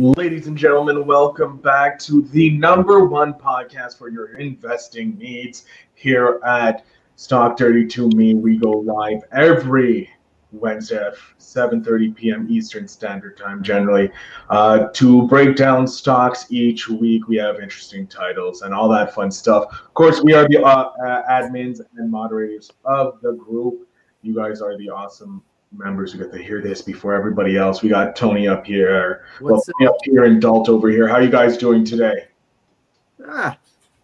Ladies and gentlemen, welcome back to the number one podcast for your investing needs here at Stock 32 Me. We go live every Wednesday at 7:30 p.m. Eastern Standard Time, generally, uh, to break down stocks each week. We have interesting titles and all that fun stuff. Of course, we are the uh, uh, admins and moderators of the group. You guys are the awesome members who get to hear this before everybody else. We got Tony up here, well, up here, and Dalt over here. How you guys doing today? Ah,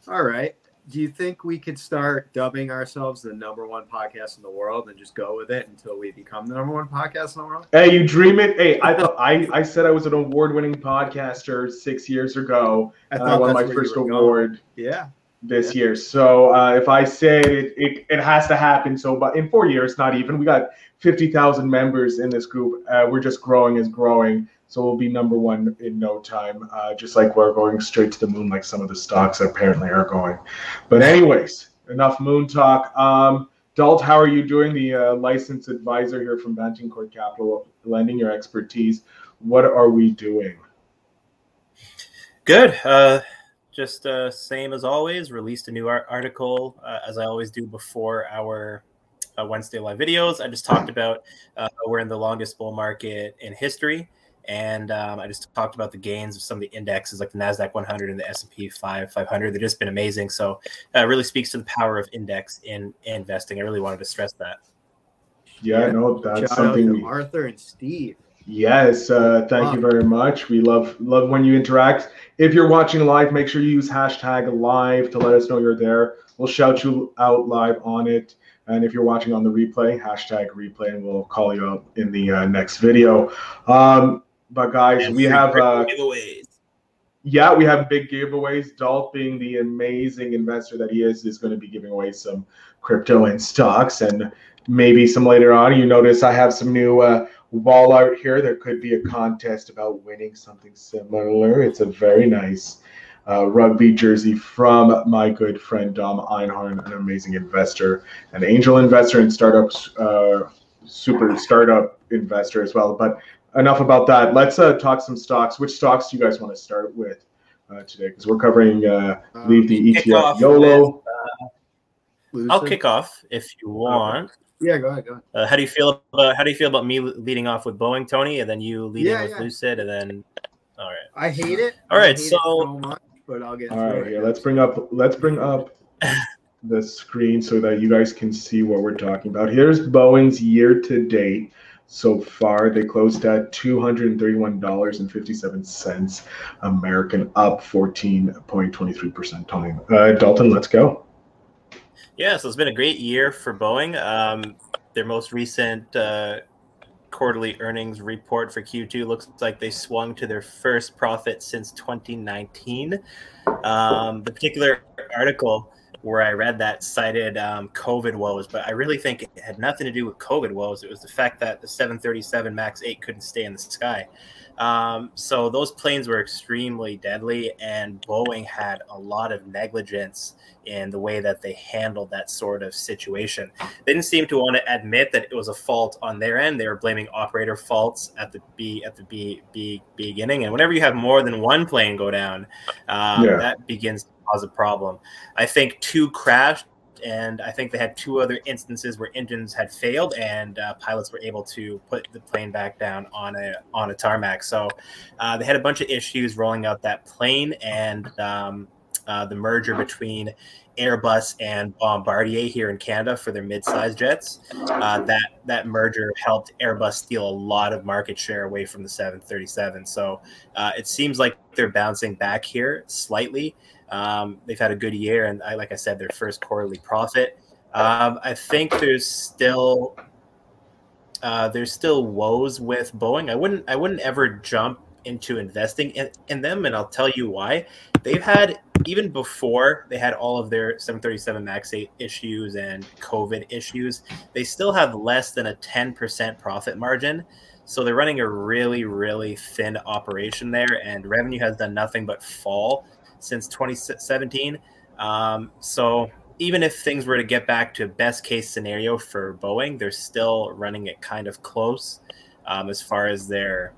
all right. Do you think we could start dubbing ourselves the number one podcast in the world and just go with it until we become the number one podcast in the world? Hey, you dream it. Hey, I thought I, I said I was an award-winning podcaster six years ago. I, thought I won my first award. Going. Yeah. This year. So uh, if I say it, it, it has to happen. So, but in four years, not even. We got 50,000 members in this group. Uh, we're just growing as growing. So we'll be number one in no time, uh, just like we're going straight to the moon, like some of the stocks apparently are going. But, anyways, enough moon talk. Um, Dalt, how are you doing? The uh, licensed advisor here from Banting Court Capital, lending your expertise. What are we doing? Good. Just uh, same as always. Released a new article, uh, as I always do before our uh, Wednesday live videos. I just talked about uh, we're in the longest bull market in history, and um, I just talked about the gains of some of the indexes like the Nasdaq 100 and the S&P 5 500. They've just been amazing. So uh, it really speaks to the power of index in, in investing. I really wanted to stress that. Yeah, no, that's Shout something. we... Arthur and Steve. Yes, uh, thank wow. you very much. We love love when you interact. If you're watching live, make sure you use hashtag live to let us know you're there. We'll shout you out live on it. And if you're watching on the replay, hashtag replay, and we'll call you up in the uh, next video. Um, but guys, and we have uh, giveaways. Yeah, we have big giveaways. Dolph, being the amazing investor that he is, is going to be giving away some crypto and stocks, and maybe some later on. You notice I have some new uh, wall art here. There could be a contest about winning something similar. It's a very nice uh, rugby jersey from my good friend Dom Einhorn, an amazing investor, an angel investor, and startups, uh, super startup investor as well. But enough about that. Let's uh, talk some stocks. Which stocks do you guys want to start with uh, today? Because we're covering uh, um, leave the ETF YOLO. Uh, I'll kick off if you want. Yeah, go ahead. Go ahead. Uh, how do you feel about how do you feel about me leading off with Boeing, Tony, and then you leading yeah, with yeah. Lucid, and then all right. I hate it. All right, so, so but I'll get. All right, yeah. Let's bring up. Let's bring up the screen so that you guys can see what we're talking about. Here's Boeing's year to date. So far, they closed at two hundred and thirty-one dollars and fifty-seven cents American, up fourteen point twenty-three percent. Tony, uh, Dalton, let's go. Yeah, so it's been a great year for Boeing. Um, their most recent uh, quarterly earnings report for Q2 looks like they swung to their first profit since 2019. Um, the particular article where I read that cited um, COVID woes, but I really think it had nothing to do with COVID woes. It was the fact that the 737 MAX 8 couldn't stay in the sky. Um, so those planes were extremely deadly, and Boeing had a lot of negligence in the way that they handled that sort of situation. They didn't seem to want to admit that it was a fault on their end. They were blaming operator faults at the B at the B, B beginning. And whenever you have more than one plane go down, um, yeah. that begins to cause a problem. I think two crashed and I think they had two other instances where engines had failed, and uh, pilots were able to put the plane back down on a on a tarmac. So uh, they had a bunch of issues rolling out that plane, and um, uh, the merger between Airbus and Bombardier here in Canada for their mid-sized jets. Uh, that that merger helped Airbus steal a lot of market share away from the 737. So uh, it seems like they're bouncing back here slightly. Um, they've had a good year, and I, like I said, their first quarterly profit. Um, I think there's still uh, there's still woes with Boeing. I wouldn't I wouldn't ever jump into investing in, in them, and I'll tell you why. They've had even before they had all of their 737 Max 8 issues and COVID issues, they still have less than a 10% profit margin. So they're running a really, really thin operation there, and revenue has done nothing but fall since 2017. Um, so even if things were to get back to a best case scenario for Boeing, they're still running it kind of close um, as far as their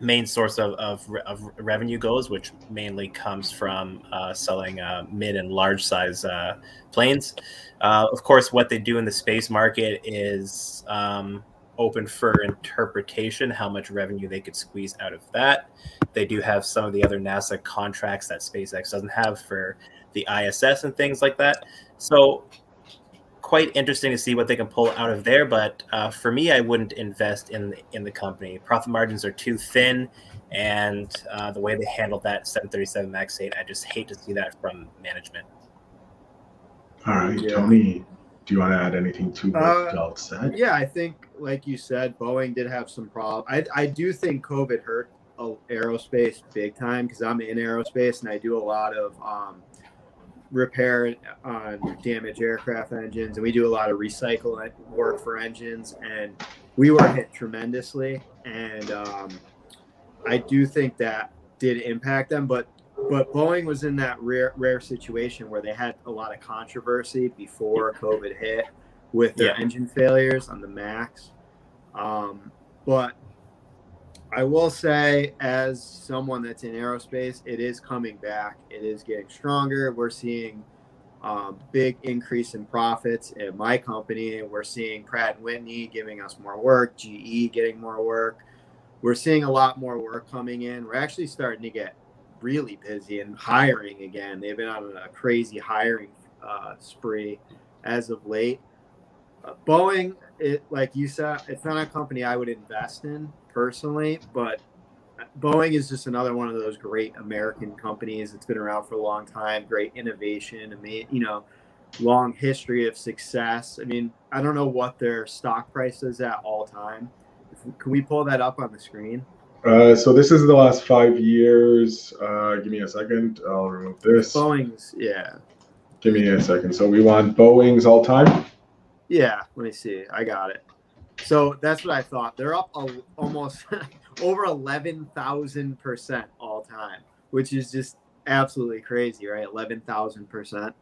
main source of, of, of, revenue goes, which mainly comes from uh, selling uh, mid and large size uh, planes. Uh, of course, what they do in the space market is um, open for interpretation how much revenue they could squeeze out of that. They do have some of the other NASA contracts that SpaceX doesn't have for the ISS and things like that. So quite interesting to see what they can pull out of there. But uh, for me, I wouldn't invest in the, in the company. Profit margins are too thin, and uh, the way they handled that 737 Max 8, I just hate to see that from management. All right, yeah. Tony, do you want to add anything to what uh, said? Yeah, I think, like you said, Boeing did have some problems. I, I do think COVID hurt aerospace big time because I'm in aerospace and I do a lot of um, repair on damaged aircraft engines, and we do a lot of recycle work for engines. And we were hit tremendously, and um, I do think that did impact them. But but Boeing was in that rare rare situation where they had a lot of controversy before COVID hit with their yeah. engine failures on the Max. Um, but I will say, as someone that's in aerospace, it is coming back. It is getting stronger. We're seeing um, big increase in profits at my company. We're seeing Pratt and Whitney giving us more work, GE getting more work. We're seeing a lot more work coming in. We're actually starting to get really busy and hiring again. They've been on a crazy hiring uh, spree as of late. Boeing, it like you said, it's not a company I would invest in personally, but Boeing is just another one of those great American companies. It's been around for a long time, great innovation, you know, long history of success. I mean, I don't know what their stock price is at all time. Can we pull that up on the screen? Uh, so this is the last five years. Uh, give me a second. I'll remove this. Boeing's, yeah. Give me a second. So we want Boeing's all time. Yeah, let me see. I got it. So that's what I thought. They're up almost over 11,000% all time, which is just absolutely crazy, right? 11,000%.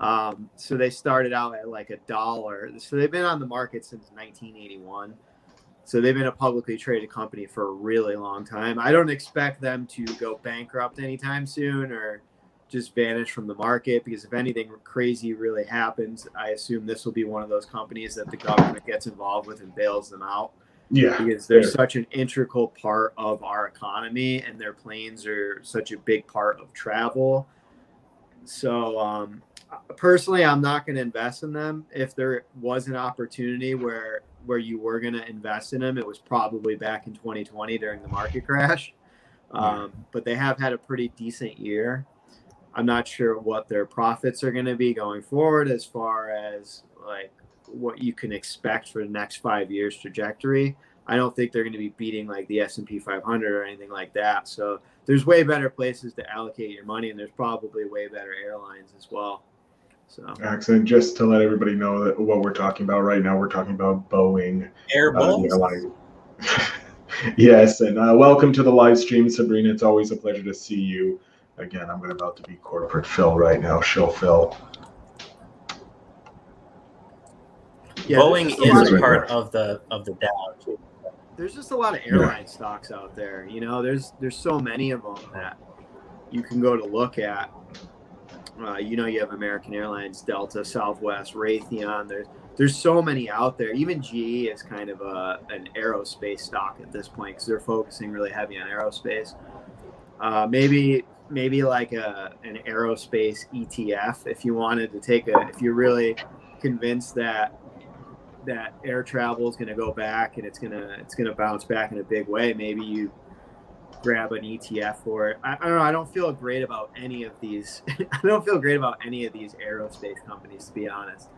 Um, so they started out at like a dollar. So they've been on the market since 1981. So they've been a publicly traded company for a really long time. I don't expect them to go bankrupt anytime soon or just vanish from the market because if anything crazy really happens, I assume this will be one of those companies that the government gets involved with and bails them out. Yeah. Because they're such an integral part of our economy and their planes are such a big part of travel. So, um, personally, I'm not going to invest in them. If there was an opportunity where where you were going to invest in them, it was probably back in 2020 during the market crash. Um, but they have had a pretty decent year. I'm not sure what their profits are going to be going forward as far as like what you can expect for the next five years trajectory. I don't think they're going to be beating like the S&P 500 or anything like that. So there's way better places to allocate your money, and there's probably way better airlines as well. So excellent. Just to let everybody know that what we're talking about right now, we're talking about Boeing Airbus. Uh, yes, and uh, welcome to the live stream, Sabrina. It's always a pleasure to see you. Again, I'm about to be corporate Phil right now. Show Phil. Yeah, Boeing is a part of the of the Dow too. There's just a lot of airline yeah. stocks out there. You know, there's there's so many of them that you can go to look at. Uh, you know, you have American Airlines, Delta, Southwest, Raytheon. There's there's so many out there. Even GE is kind of a an aerospace stock at this point because they're focusing really heavy on aerospace. Uh, maybe maybe like a an aerospace ETF if you wanted to take a if you're really convinced that that air travel is going to go back and it's going to it's going to bounce back in a big way maybe you grab an ETF for it. I, I, don't know I don't feel great about any of these I don't feel great about any of these aerospace companies to be honest.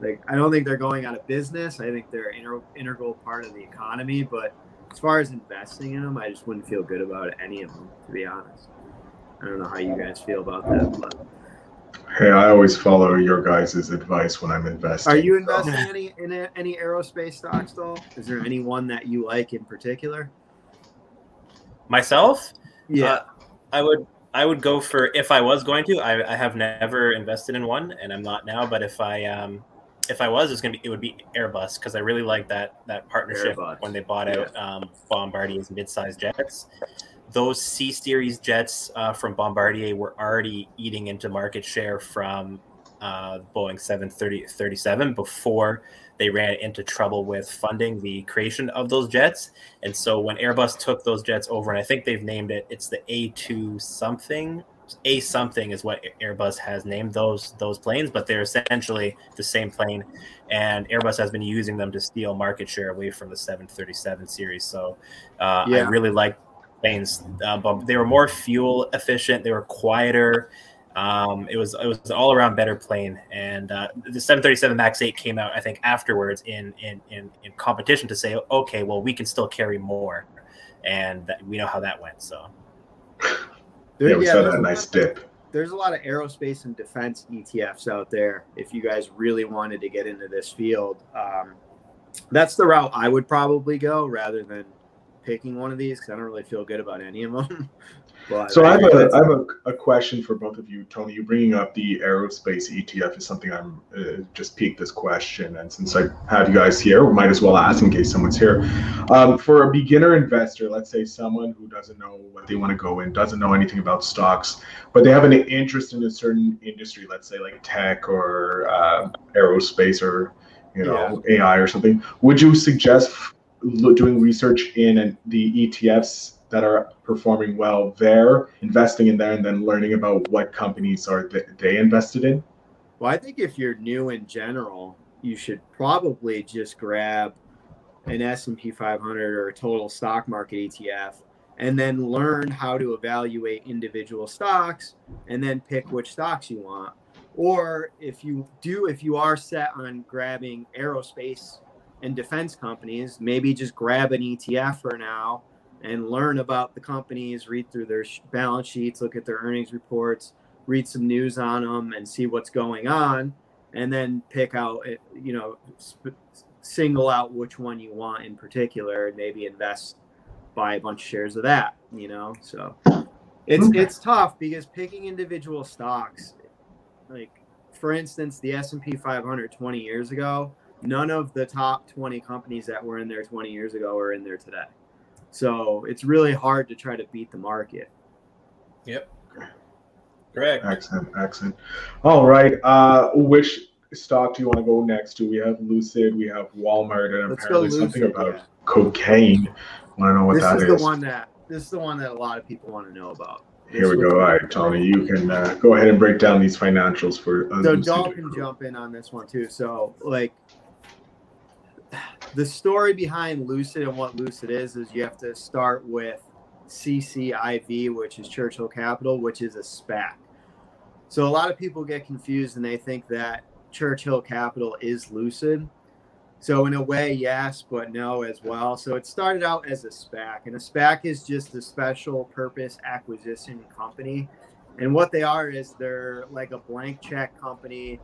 Like I don't think they're going out of business I think they're an integral part of the economy but as far as investing in them I just wouldn't feel good about any of them to be honest I don't know how you guys feel about that, but. Hey, I always follow your guys' advice when I'm investing. Are you investing so. any in any aerospace stocks though? Is there any one that you like in particular? Myself? Yeah. Uh, I would I would go for if I was going to. I, I have never invested in one and I'm not now, but if I um if I was, it's gonna be it would be Airbus because I really like that that partnership Airbus. when they bought out um, Bombardier's mid-sized jets. Those C series jets uh, from Bombardier were already eating into market share from uh, Boeing 737 before they ran into trouble with funding the creation of those jets. And so when Airbus took those jets over, and I think they've named it, it's the A2 something. A something is what Airbus has named those those planes, but they're essentially the same plane, and Airbus has been using them to steal market share away from the 737 series. So uh, I really like planes, uh, but they were more fuel efficient. They were quieter. Um, it was it was all around better plane, and uh, the 737 Max 8 came out I think afterwards in in in, in competition to say, okay, well we can still carry more, and that, we know how that went. So Yeah, we yeah, saw there's that a nice lot- dip. there's a lot of aerospace and defense ETFs out there. If you guys really wanted to get into this field, um, that's the route I would probably go rather than picking one of these because I don't really feel good about any of them. but So I have a I have a, a question for both of you, Tony. You bringing up the aerospace ETF is something I'm uh, just piqued this question, and since I have you guys here, we might as well ask in case someone's here. Um, for a beginner investor, let's say someone who doesn't know what they want to go in, doesn't know anything about stocks, but they have an interest in a certain industry, let's say like tech or uh, aerospace or you know AI or something. Would you suggest doing research in the ETFs that are performing well there, investing in there, and then learning about what companies are th- they invested in? Well, I think if you're new in general, you should probably just grab an S&P 500 or a total stock market ETF and then learn how to evaluate individual stocks and then pick which stocks you want. Or if you do if you are set on grabbing aerospace and defense companies, maybe just grab an ETF for now and learn about the companies, read through their balance sheets, look at their earnings reports, read some news on them and see what's going on and then pick out eh, you know sp- single out which one you want in particular and maybe invest buy a bunch of shares of that you know so it's Okay. it's tough because picking individual stocks like for instance the S&P 500 20 years ago none of the top 20 companies that were in there 20 years ago are in there today so it's really hard to try to beat the market Yep. Correct. Excellent, excellent. All right. Uh, which stock do you want to go next to? We have Lucid, we have Walmart, and let's go apparently something about yeah. cocaine. Want to know what this that is is? the one that this is the one that a lot of people want to know about Here we go. All right, Tony, you can uh, go ahead and break down these financials for. Uh, so Lucid. Dal can jump in on this one too. So like the story behind Lucid and what Lucid is is you have to start with CCIV, which is Churchill Capital, which is a SPAC. So a lot of people get confused and they think that Churchill Capital is Lucid. So in a way, yes, but no as well. So it started out as a SPAC, and a SPAC is just a special purpose acquisition company. And what they are is they're like a blank check company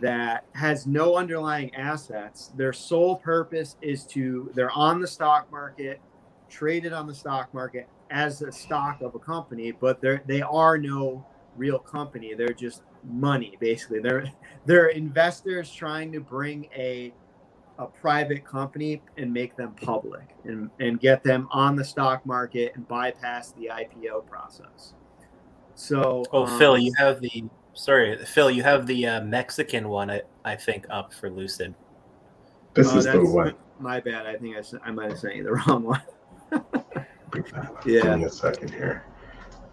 that has no underlying assets. Their sole purpose is to they're on the stock market, traded on the stock market as a stock of a company, but they're they are no real company. They're just money basically. They're they're investors trying to bring a a private company and make them public and, and get them on the stock market and bypass the IPO process. So Oh, um, Phil, you have the sorry, Phil, you have the uh, Mexican one. I, I think up for Lucid. This Oh, is the one. My bad. I think I, s- I might have sent you the wrong one. Bring that up. Yeah. Give me a second here.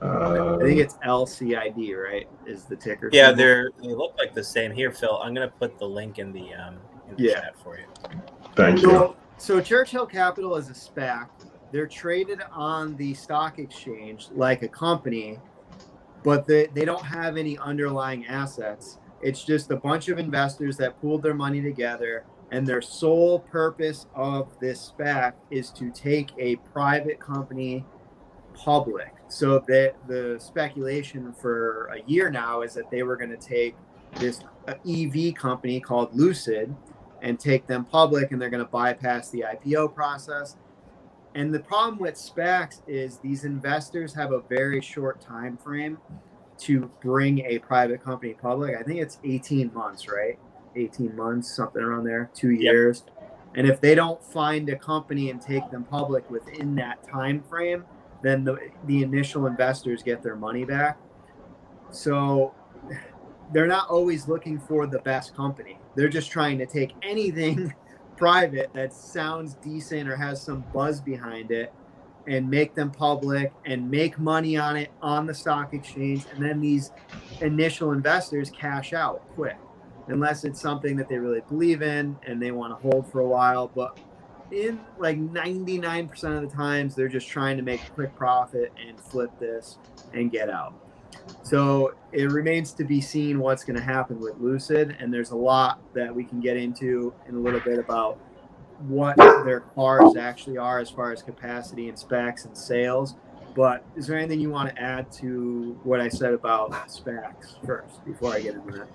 Uh, I think it's LCID, right? Is the ticker? Yeah, symbol? they're they look like the same here, Phil. I'm gonna put the link in the um in the Yeah. chat for you. thank you. So, so Churchill Capital is a SPAC. They're traded on the stock exchange like a company, but they, they don't have any underlying assets. It's just a bunch of investors that pooled their money together, and their sole purpose of this SPAC is to take a private company public. So that the speculation for a year now is that they were going to take this uh, EV company called Lucid and take them public and they're going to bypass the IPO process. And the problem with SPACs is these investors have a very short time frame to bring a private company public. I think it's 18 months, right? 18 months, something around there, two years. Yep. And if they don't find a company and take them public within that time frame, then the, the initial investors get their money back. So they're not always looking for the best company. They're just trying to take anything private that sounds decent or has some buzz behind it and make them public and make money on it on the stock exchange. And then these initial investors cash out quick, unless it's something that they really believe in and they want to hold for a while. But in like 99% of the times, they're just trying to make quick profit and flip this and get out. So it remains to be seen what's going to happen with Lucid. And there's a lot that we can get into in a little bit about what their cars actually are as far as capacity and specs and sales. But is there anything you want to add to what I said about SPACs first before I get into that?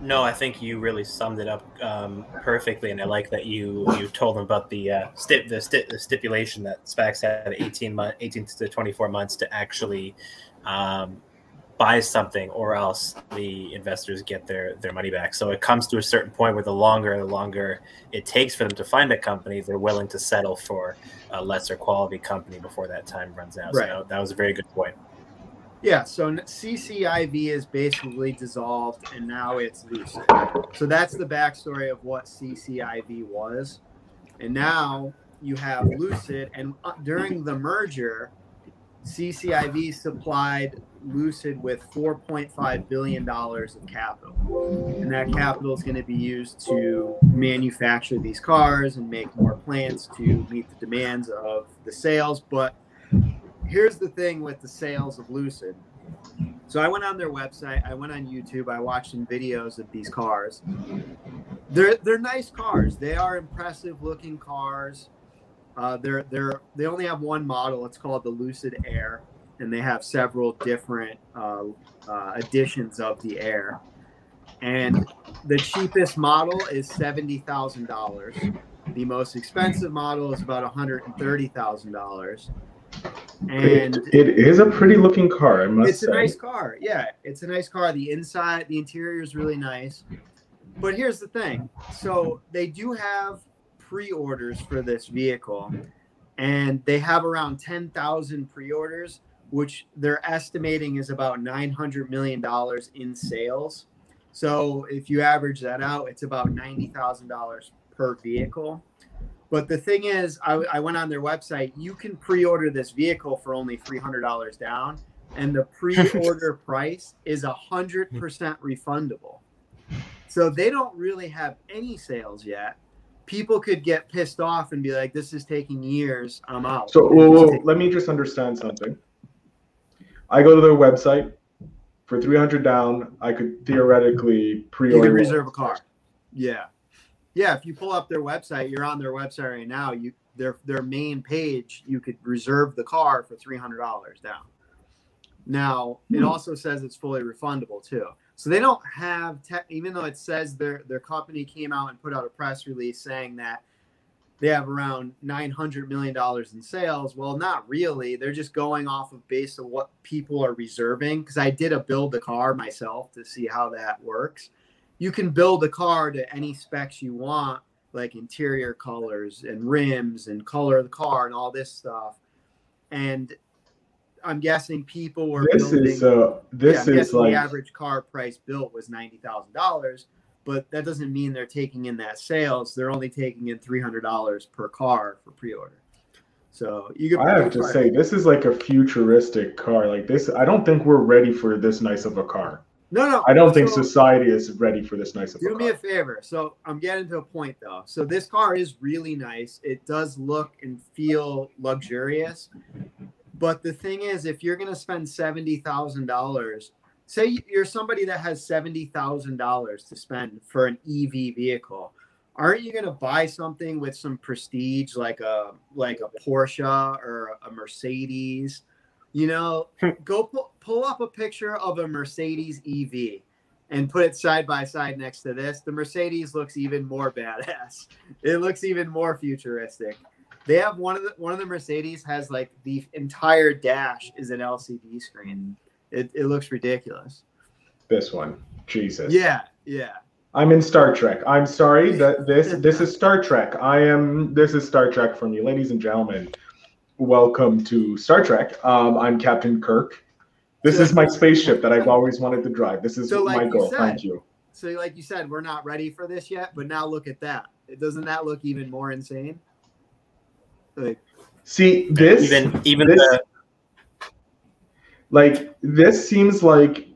No, I think you really summed it up um, perfectly, and I like that you you told them about the uh, stip, the, stip, the stipulation that SPACs had 18 month, 18 to 24 months to actually um, buy something or else the investors get their their money back. So it comes to a certain point where the longer the longer it takes for them to find a company they're willing to settle for a lesser quality company before that time runs out. Right. so that was a very good point. Yeah so cciv is basically dissolved and now it's lucid. So that's the backstory of what cciv was. And now you have lucid and uh, during the merger CCIV supplied Lucid with $4.5 billion of capital. And that capital is going to be used to manufacture these cars and make more plants to meet the demands of the sales. But here's the thing with the sales of Lucid. So I went on their website, I went on YouTube, I watched some videos of these cars. They're they're nice cars. They are impressive looking cars. Uh, they're they're they only have one model. It's called the Lucid Air, and they have several different uh, uh, editions of the Air. And the cheapest model is seventy thousand dollars. The most expensive model is about one hundred and thirty thousand dollars. And it, is a pretty looking car, I must it's say. It's a nice car. Yeah, it's a nice car. The inside, the interior is really nice. But here's the thing. So they do have pre-orders for this vehicle and they have around 10,000 pre-orders which they're estimating is about 900 million dollars in sales. So if you average that out it's about $90,000 per vehicle. But the thing is I, I went on their website you can pre-order this vehicle for only $300 down and the pre-order price is 100% hmm. refundable. So they don't really have any sales yet people could get pissed off and be like, "This is taking years. I'm out." So, whoa, whoa, let me just understand something. I go to their website for 300 down. I could theoretically pre-order. You can reserve a car. Yeah, yeah. If you pull up their website, you're on their website right now. You their their main page, you could reserve the car for 300 dollars down. Now, it hmm. also says it's fully refundable too. So they don't have, te- even though it says their their company came out and put out a press release saying that they have around nine hundred million dollars in sales. Well, not really. They're just going off of based on what people are reserving. Because I did a build a car myself to see how that works. You can build a car to any specs you want, like interior colors and rims and color of the car and all this stuff. And I'm guessing people were this building. Is, uh, this yeah, is like the average car price built was ninety thousand dollars, but that doesn't mean they're taking in that sales. They're only taking in three hundred dollars per car for pre-order. So you can. I have to say, this is like a futuristic car. Like this, I don't think we're ready for this nice of a car. No, no. I don't so, think society is ready for this nice of a car. Do me a favor. So I'm getting to a point though. So this car is really nice. It does look and feel luxurious, but the thing is, if you're going to spend seventy thousand dollars, say you're somebody that has seventy thousand dollars to spend for an EV vehicle, aren't you going to buy something with some prestige, like a like a Porsche or a Mercedes? You know, hmm. go pull, pull up a picture of a Mercedes EV and put it side by side next to this. The Mercedes looks even more badass. It looks even more futuristic. They have one of the one of the Mercedes has like the entire dash is an LCD screen. It, it looks ridiculous. This one, Jesus. Yeah, yeah. I'm in Star Trek. I'm sorry that this this is Star Trek. I am this is Star Trek for me, ladies and gentlemen. Welcome to Star Trek. Um, I'm Captain Kirk. This is my spaceship that I've always wanted to drive. This is So, like my goal. said- Thank you. So, like you said, we're not ready for this yet, but now look at that. Doesn't that look even more insane? Like, See this even even this- the like this seems like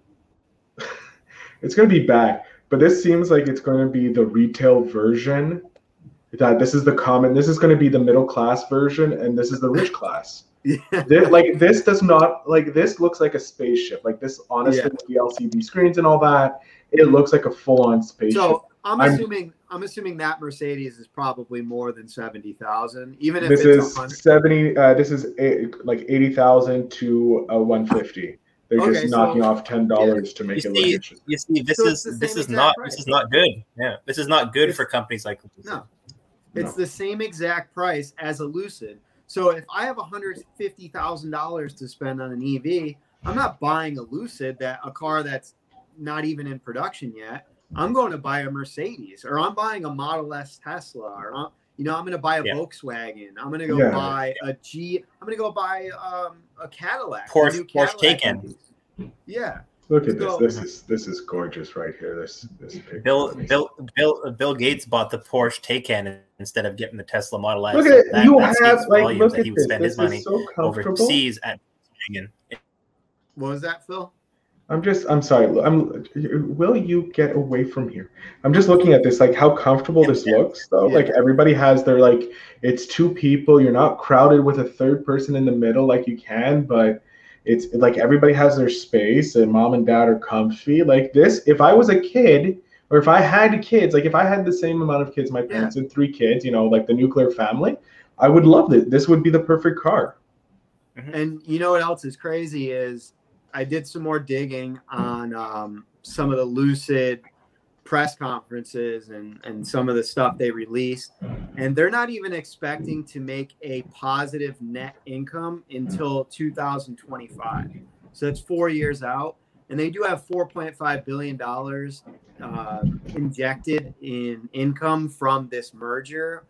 it's going to be bad but this seems like it's going to be the retail version that this is the common this is going to be the middle class version and this is the rich class. Yeah, Thi- like this does not like this looks like a spaceship like this honestly Yeah. with the lcd screens and all that it looks like a full-on spaceship. So I'm, I'm- assuming I'm assuming that Mercedes is probably more than seventy thousand, even if this it's is hundred. 70 uh, this is a, like 80000 to uh, 150 they're Okay, just so- knocking off $10 to make you it look interesting you see this So is this is not price. this is not good. Yeah, this is not good It's- for companies like No, No. it's the same exact price as a Lucid. So if I have hundred fifty thousand dollars to spend on an EV, I'm not buying a Lucid that a car that's not even in production yet. I'm going to buy a Mercedes, or I'm buying a Model S Tesla, or I'm, you know, I'm going to buy a Yeah. Volkswagen. I'm going to go Yeah. buy a G. I'm going to go buy um, a Cadillac. Porsche- new Porsche Cadillac Taycan. EV. Yeah, Look at this. So- This is this is gorgeous right here. This this picture. Bill Bill Bill Bill Gates bought the Porsche Taycan instead of getting the Tesla Model S. Look at it. That- you that have speaks like look that at he would this. spend This his money is so comfortable. overseas at what was that, Phil? I'm just I'm sorry. I'm will you get away from here? I'm just looking at this like how comfortable this Yeah. looks though. Yeah. Like everybody has their like it's two people. You're not crowded with a third person in the middle like you can, but it's like everybody has their space and mom and dad are comfy. Like this, if I was a kid or if I had kids, like if I had the same amount of kids, my parents had three kids, you know, like the nuclear family, I would love it. This would be the perfect car. Mm-hmm. And you know what else is crazy is I did some more digging on um, some of the Lucid press conferences and, and some of the stuff they released. And they're not even expecting to make a positive net income until 2025. So it's four years out. And they do have $4.5 billion uh, injected in income from this merger,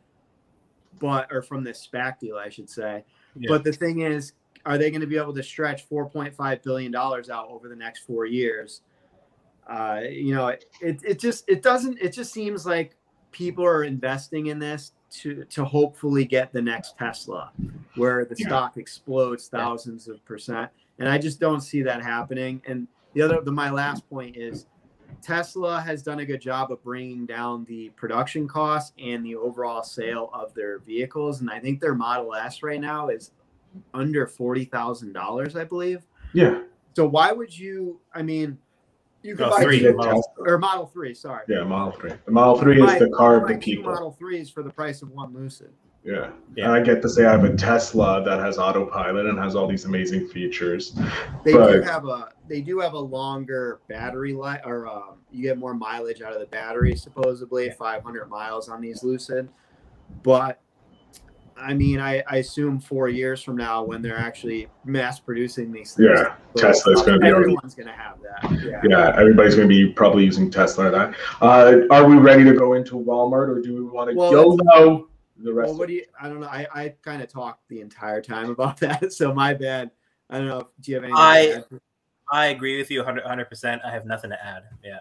but, or from this SPAC deal, I should say. Yeah. But the thing is, are they going to be able to stretch 4.5 billion dollars out over the next four years? Uh, you know, it, it just it doesn't it just seems like people are investing in this to to hopefully get the next Tesla, where the Yeah. stock explodes thousands of percent, and I just don't see that happening. And the other, the my last point is. Tesla has done a good job of bringing down the production costs and the overall sale of their vehicles. And I think their Model S right now is under forty thousand dollars, I believe. Yeah. So why would you? I mean, you could Model buy three, two- Model- or Model Three. Sorry. Yeah, Model 3. The Model 3 is Buy- the car of the people. Model Threes for the price of one Lucid. Yeah. Yeah. And I get to say I have a Tesla that has autopilot and has all these amazing features. They do have a they do have a longer battery life, or um, you get more mileage out of the battery, supposedly 500 miles on these Lucid. But I mean, I, I assume four years from now, when they're actually mass producing these things, Yeah, Tesla's gonna be already- everyone's going to have that. Yeah. Yeah, everybody's going to be probably using Tesla or that. Uh, are we ready to go into Walmart or do we want to Well, YOLO the rest Well, what do you? I don't know. I, I kind of talked the entire time about that, so my bad. I don't know. If, do you have anything? I- I agree with you 100 percent. I have nothing to add. Yeah.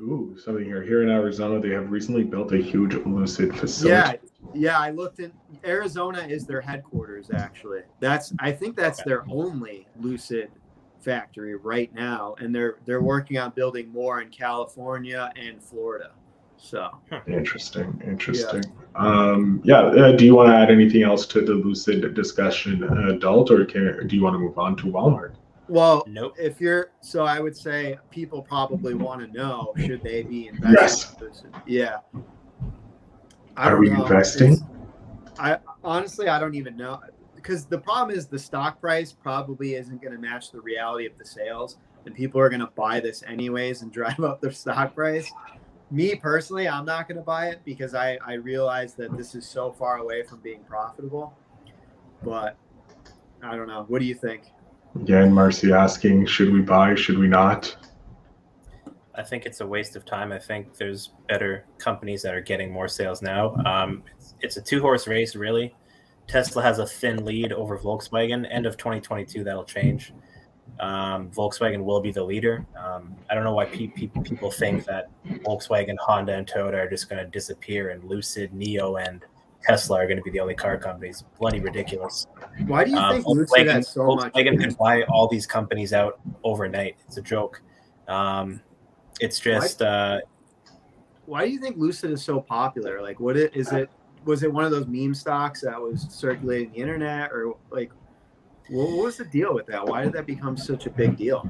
Ooh, something here. Here in Arizona, they have recently built a huge Lucid facility. Yeah, yeah. I looked in Arizona is their headquarters. Actually, that's I think that's Okay. their only Lucid factory right now, and they're they're working on building more in California and Florida. So Interesting, interesting. Um, yeah, uh, do you want to add anything else to the Lucid discussion, uh, adult, or can, do you want to move on to Walmart? well. Nope. If you're so, I would say people probably want to know should they be investing? Yes. in Lucid? Yeah. Are we know. investing? It's- I honestly I don't even know because the problem is the stock price probably isn't going to match the reality of the sales, and people are going to buy this anyways and drive up their stock price. Me personally, I'm not going to buy it because I I realize that this is so far away from being profitable. But I don't know. What do you think? Again, Marcy asking, should we buy? Should we not? I think it's a waste of time. I think there's better companies that are getting more sales now. Um, it's, it's a two horse race, really. Tesla has a thin lead over Volkswagen. End of 2022, that'll change. Um, Volkswagen will be the leader. Um, I don't know why pe- pe- people think that Volkswagen, Honda, and Toyota are just going to disappear, and Lucid, NIO, and Tesla are going to be the only car companies. Bloody ridiculous. Why do you Um, think Lucid Volkswagen, has so much? Can buy all these companies out overnight. It's a joke. Um, it's just uh, Why do you think Lucid is so popular? Like, what it is it? Was it one of those meme stocks that was circulating the internet, or like, what, what was the deal with that? Why did that become such a big deal?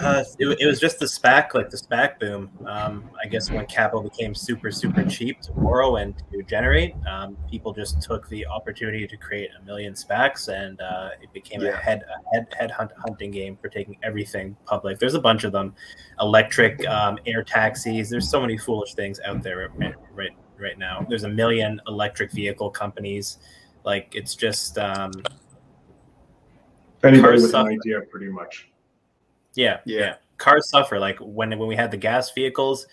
Uh, it, it was just the SPAC, like the SPAC boom. Um, I guess when capital became super, super cheap to borrow and to generate, um, people just took the opportunity to create a million SPACs, and uh, it became a head a head head hunt, hunting game for taking everything public. There's a bunch of them, electric um, air taxis. There's so many foolish things out there right right, right now. There's a million electric vehicle companies. Like it's just um, Anybody Cars with suck. an idea, pretty much. Yeah, Yeah. yeah, Cars suffer. Like when when we had the gas vehicles,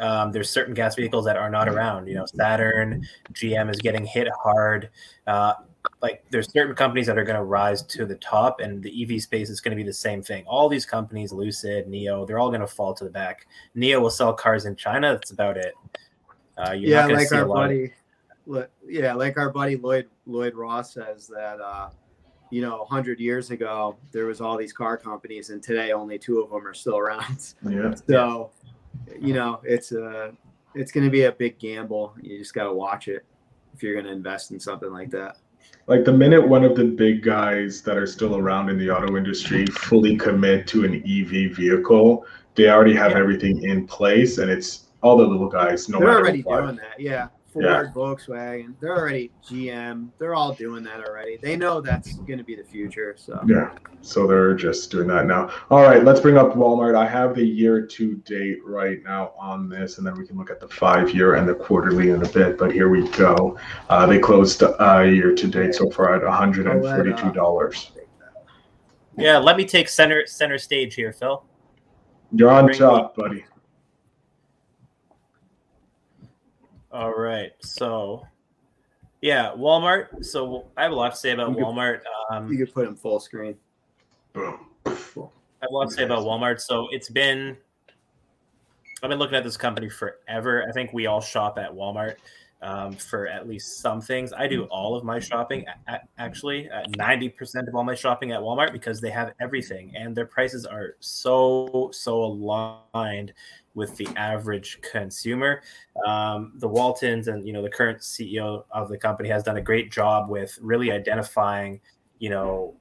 um, there's certain gas vehicles that are not around. You know, Saturn, GM is getting hit hard. Uh, like there's certain companies that are going to rise to the top, and the EV space is going to be the same thing. All these companies, Lucid, NIO, they're all going to fall to the back. NIO will sell cars in China. That's about it. Uh, you're yeah, not gonna like see a our lot of- buddy, Lo- yeah, like our buddy Lloyd Lloyd Ross says that uh, you know, hundred years ago there was all these car companies, and today only two of them are still around. Yeah. So, you know, it's a it's going to be a big gamble. You just got to watch it if you're going to invest in something like that. Like the minute one of the big guys that are still around in the auto industry fully commit to an EV vehicle, they already have Yeah. everything in place, and it's all the little guys. No they're already what. doing that. Yeah. Ford, Yeah. Volkswagen, they're already GM. They're all doing that already. They know that's going to be the future. So Yeah. So they're just doing that now. All right, let's bring up Walmart. I have the year to date right now on this, and then we can look at the five year and the quarterly in a bit. But here we go. Uh, they closed uh, year to date so far at $142. Yeah, let me take center center stage here, Phil. You're on Bring top, buddy. All right. So, yeah, Walmart. So I have a lot to say about You could- Walmart. Um, you could put them full screen. Boom. I have a lot to say about Walmart. So it's been, I've been looking at this company forever. I think we all shop at Walmart um, for at least some things. I do all of my shopping, actually, uh, 90% of all my shopping at Walmart because they have everything and their prices are so, so aligned with the average consumer. Um, the Waltons and, you know, the current CEO of the company has done a great job with really identifying, you know,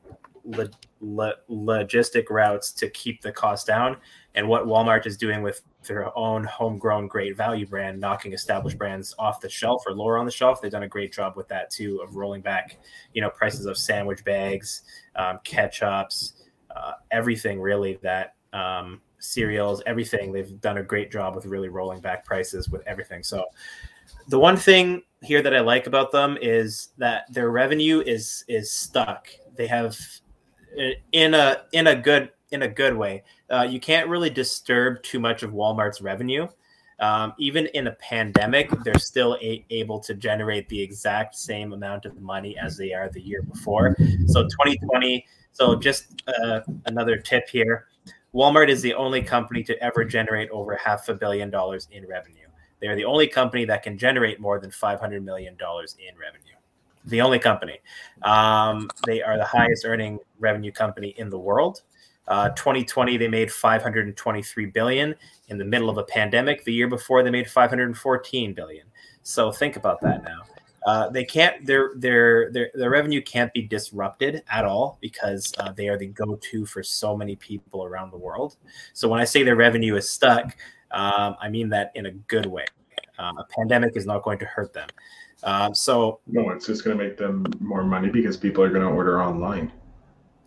lo- lo- logistic routes to keep the cost down and what Walmart is doing with their own homegrown great value brand, knocking established brands off the shelf or lower on the shelf. They've done a great job with that too, of rolling back, you know, prices of sandwich bags, um, ketchups, uh, everything really that um, cereals, everything. They've done a great job with really rolling back prices with everything. So the one thing here that I like about them is that their revenue is is stuck. They have in a in a good in a good way. Uh, you can't really disturb too much of Walmart's revenue. Um, even in a pandemic, they're still a- able to generate the exact same amount of money as they are the year before. So 2020. So just uh, another tip here: Walmart is the only company to ever generate over half a billion dollars in revenue. They are the only company that can generate more than 500 million dollars in revenue. The only company. Um, they are the highest earning revenue company in the world. Uh, 2020, they made 523 billion in the middle of a pandemic. The year before, they made 514 billion. So think about that now. Uh, they can't their their their their revenue can't be disrupted at all because uh, they are the go-to for so many people around the world. So when I say their revenue is stuck, um, I mean that in a good way. Um, a pandemic is not going to hurt them. Um, so No, it's just going to make them more money because people are going to order online.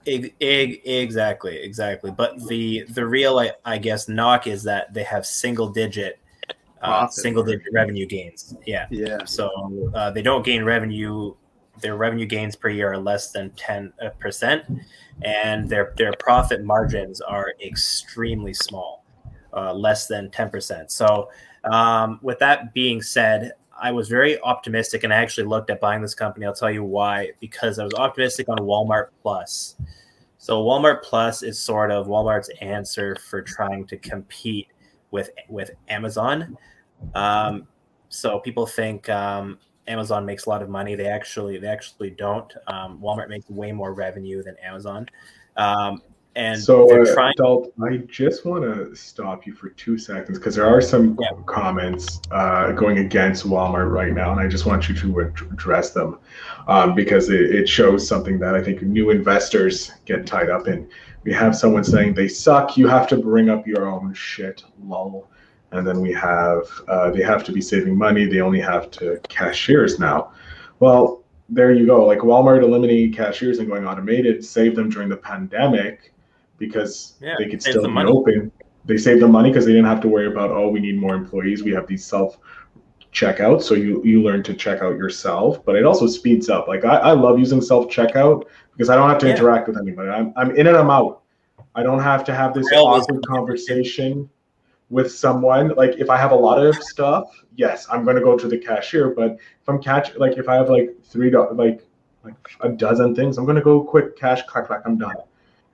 Eg- eg- exactly, exactly. But the the real, I, I guess, knock is that they have single digit, uh, single digit revenue gains. Yeah. Yeah. So uh, they don't gain revenue. Their revenue gains per year are less than ten percent, and their their profit margins are extremely small. uh, less than 10%. So, um, with that being said, I was very optimistic and I actually looked at buying this company. I'll tell you why because I was optimistic on Walmart Plus. So, Walmart Plus is sort of Walmart's answer for trying to compete with with Amazon. Um, so people think um, Amazon makes a lot of money. They actually they actually don't. Um, Walmart makes way more revenue than Amazon. Um, and so, uh, trying- Dalt, I just want to stop you for two seconds because there are some yeah. comments uh, going against Walmart right now, and I just want you to address them um, because it, it, shows something that I think new investors get tied up in. We have someone saying they suck. You have to bring up your own shit. Lol. And then we have uh, they have to be saving money. They only have to cashiers now. Well, there you go. Like Walmart eliminating cashiers and going automated saved them during the pandemic because yeah, they could still be money. open. They saved the money because they didn't have to worry about oh we need more employees. We have these self checkout so you you learn to check out yourself but it also speeds up like i, I love using self checkout because i don't have to yeah. interact with anybody. I'm, I'm in and i'm out. I don't have to have this awkward conversation with someone. Like if i have a lot of stuff yes i'm going to go to the cashier but if i'm catch like if i have like three like like a dozen things i'm going to go quick cash clack clack i'm done.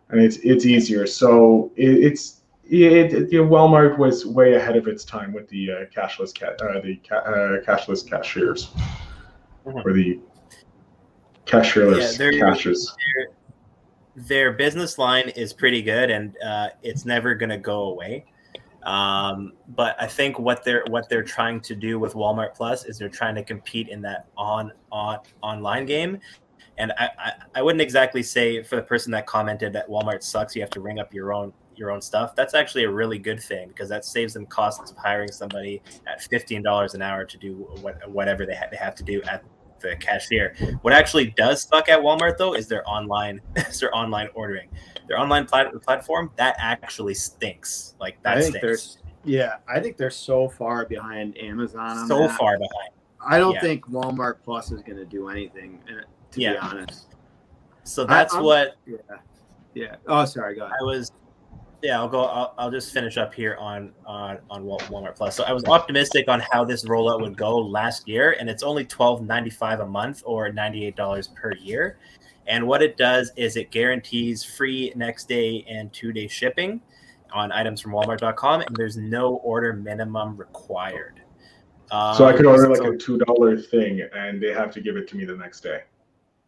And it's it's easier. So it, it's it, it, Walmart was way ahead of its time with the uh, cashless ca- uh, the ca- uh, cashless cashiers mm-hmm. or the cashierless yeah, cashiers. Their, their business line is pretty good, and uh, it's never going to go away. Um, but I think what they're what they're trying to do with Walmart Plus is they're trying to compete in that on on online game. And I, I, I wouldn't exactly say for the person that commented that Walmart sucks, you have to ring up your own your own stuff. That's actually a really good thing because that saves them costs of hiring somebody at fifteen dollars an hour to do what, whatever they, ha- they have to do at the cashier. What actually does suck at Walmart though is their online is their online ordering. Their online plat- platform that actually stinks. Like that I think stinks. Yeah, I think they're so far behind Amazon. so that. far behind. I don't yeah. think Walmart Plus is going to do anything. Uh, to yeah. be honest. So that's I, what. Yeah. Yeah. Oh, sorry. Go ahead. I was yeah, I'll go. I'll, I'll just finish up here on on on Walmart Plus. So I was optimistic on how this rollout would go last year, and it's only twelve ninety five a month or ninety eight dollars per year. And what it does is it guarantees free next day and two day shipping on items from Walmart.com, and there's no order minimum required. Um, so I could order like a two dollar thing, and they have to give it to me the next day.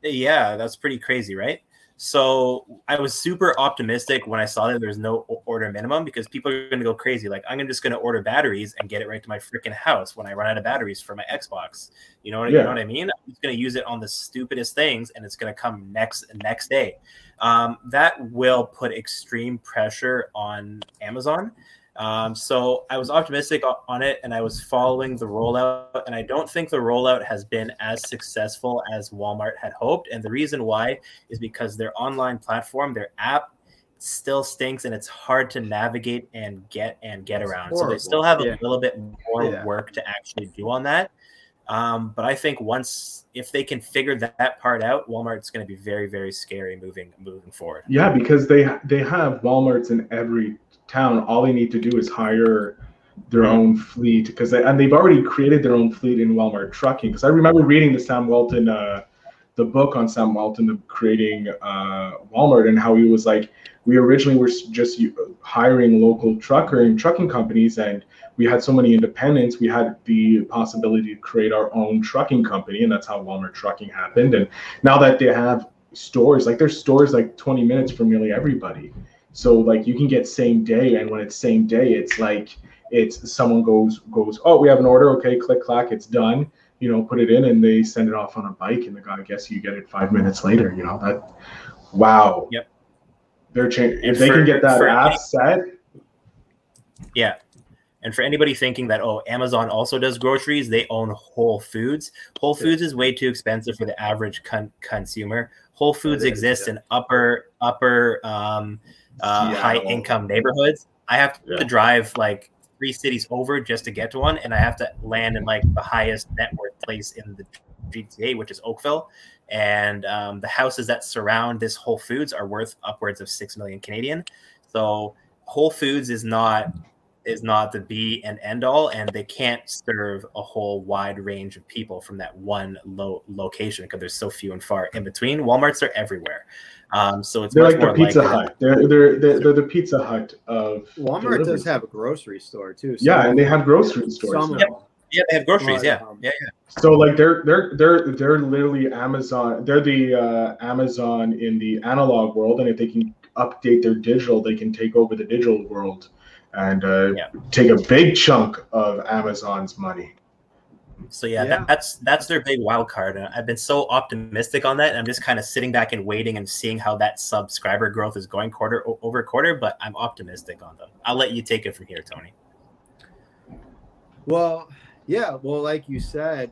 Yeah, that's pretty crazy, right? So I was super optimistic when I saw that there's no order minimum because people are going to go crazy. Like I'm just going to order batteries and get it right to my freaking house when I run out of batteries for my Xbox. You know what, yeah. you know what I mean? I'm just going to use it on the stupidest things, and it's going to come next next day. Um, that will put extreme pressure on Amazon um, so I was optimistic on it and I was following the rollout. And I don't think the rollout has been as successful as Walmart had hoped. And the reason why is because their online platform, their app, still stinks and it's hard to navigate and get and get around. So they still have a yeah. little bit more yeah. work to actually do on that. Um, but I think once if they can figure that, that part out, Walmart's going to be very very scary moving moving forward. Yeah, because they they have Walmarts in every town, all they need to do is hire their own fleet because they, and they've already created their own fleet in Walmart trucking. Because I remember reading the Sam Walton, uh, the book on Sam Walton, the creating uh, Walmart, and how he was like, we originally were just hiring local trucker and trucking companies, and we had so many independents, we had the possibility to create our own trucking company, and that's how Walmart Trucking happened. And now that they have stores, like there's stores like 20 minutes from nearly everybody so like you can get same day, and when it's same day, it's like it's someone goes goes, oh, we have an order, okay, click clack, it's done. You know, put it in, and they send it off on a bike, and the guy guess you get it five minutes later. You know that, wow. Yep. They're changing. If for, they can get that app any, set. Yeah. And for anybody thinking that oh Amazon also does groceries, they own Whole Foods. Whole Foods is way too expensive for the average con- consumer. Whole Foods exists yeah. in upper upper um, uh, high income neighborhoods. I have to yeah. drive like three cities over just to get to one, and I have to land in like the highest net worth place in the GTA, which is Oakville. And um, the houses that surround this Whole Foods are worth upwards of six million Canadian. So Whole Foods is not is not the be and end all, and they can't serve a whole wide range of people from that one low location because there's so few and far in between. WalMarts are everywhere, um, so it's they're like the Pizza likely- Hut. They're, they're they're they're the Pizza Hut of Walmart delivery. does have a grocery store too. Yeah, and they have them- grocery stores. Some now. of them. Yeah, they have groceries. But, yeah, um, yeah, yeah. So like they're they're they're they're literally Amazon. They're the uh, Amazon in the analog world, and if they can update their digital, they can take over the digital world and uh, Yeah. take a big chunk of Amazon's money. So yeah, Yeah. That, that's that's their big wild card, and I've been so optimistic on that. And I'm just kind of sitting back and waiting and seeing how that subscriber growth is going quarter over quarter. But I'm optimistic on them. I'll let you take it from here, Tony. Well, yeah. Well, like you said,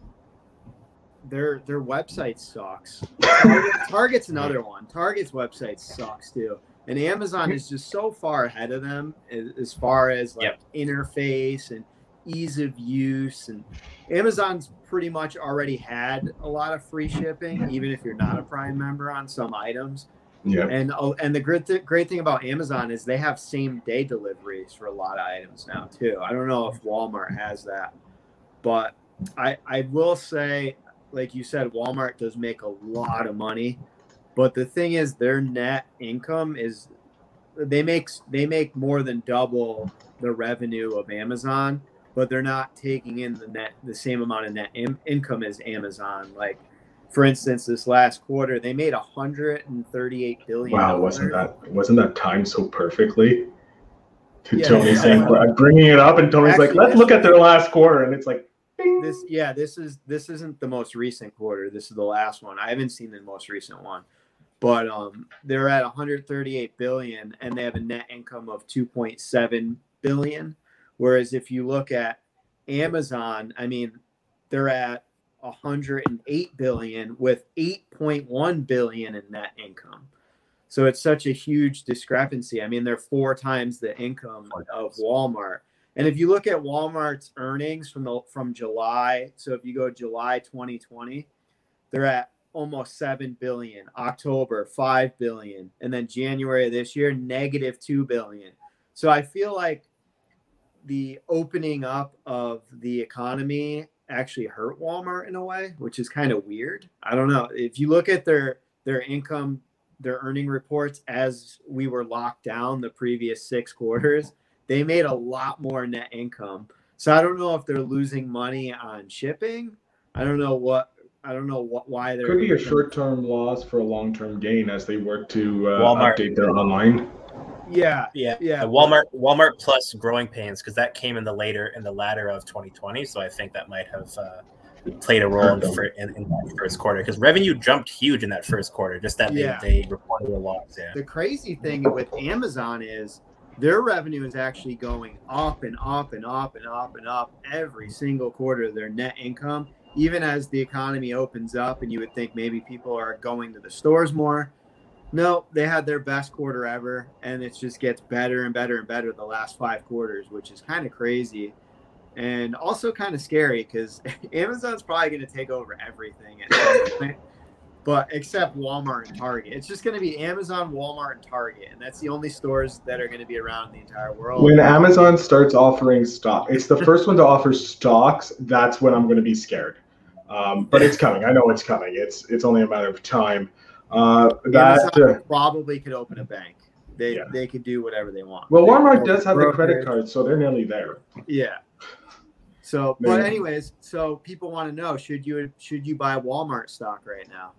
their their website sucks. Target, Target's another one. Target's website sucks too, and Amazon is just so far ahead of them as, as far as like Yep. interface and ease of use. And Amazon's pretty much already had a lot of free shipping, even if you're not a Prime member on some items. Yeah. And oh, and the great th- great thing about Amazon is they have same day deliveries for a lot of items now too. I don't know if Walmart has that, but I I will say, like you said, Walmart does make a lot of money, but the thing is, their net income is they make they make more than double the revenue of Amazon, but they're not taking in the net the same amount of net in- income as Amazon. Like for instance, this last quarter they made 138 billion. Wow, wasn't that wasn't that timed so perfectly? To Yeah, Tony saying, I'm bringing it up, and Tony's like, let's look at their last quarter, and it's like, bing. this yeah this is this isn't the most recent quarter this is the last one i haven't seen the most recent one but um they're at 138 billion and they have a net income of 2.7 billion whereas if you look at amazon i mean they're at 108 billion with 8.1 billion in net income. So it's such a huge discrepancy. I mean they're four times the income of walmart. And if you look at Walmart's earnings from the from July, so if you go July 2020, they're at almost 7 billion, October 5 billion, and then January of this year negative 2 billion. So I feel like the opening up of the economy actually hurt Walmart in a way, which is kind of weird. I don't know. If you look at their their income, their earning reports as we were locked down the previous 6 quarters, they made a lot more net income. So I don't know if they're losing money on shipping. I don't know what I don't know what why they're could be a short-term loss for a long-term gain as they work to uh, Walmart. update their online. Yeah, Yeah, yeah. the Walmart Walmart Plus growing pains because that came in the later in the latter of 2020. So I think that might have uh, played a role in, the fir- in, in that first quarter because revenue jumped huge in that first quarter. Just that Yeah. they, they reported a loss. Yeah. The crazy thing with Amazon is their revenue is actually going up and up and up and up and up every single quarter. Their net income, even as the economy opens up, and you would think maybe people are going to the stores more. No, they had their best quarter ever, and it just gets better and better and better the last five quarters, which is kind of crazy and also kind of scary because Amazon's probably going to take over everything but except Walmart and Target. It's just going to be Amazon, Walmart, and Target, and that's the only stores that are going to be around in the entire world. When Amazon starts offering stock, it's the first one to offer stocks. That's when I'm going to be scared. Um, but it's coming. I know it's coming. It's it's only a matter of time. Uh, that uh, probably could open a bank. They Yeah. they could do whatever they want. well, They Walmart does have the credit brokerage. card, so they're nearly there. Yeah. So, but anyways, so people want to know should you should you buy Walmart stock right now?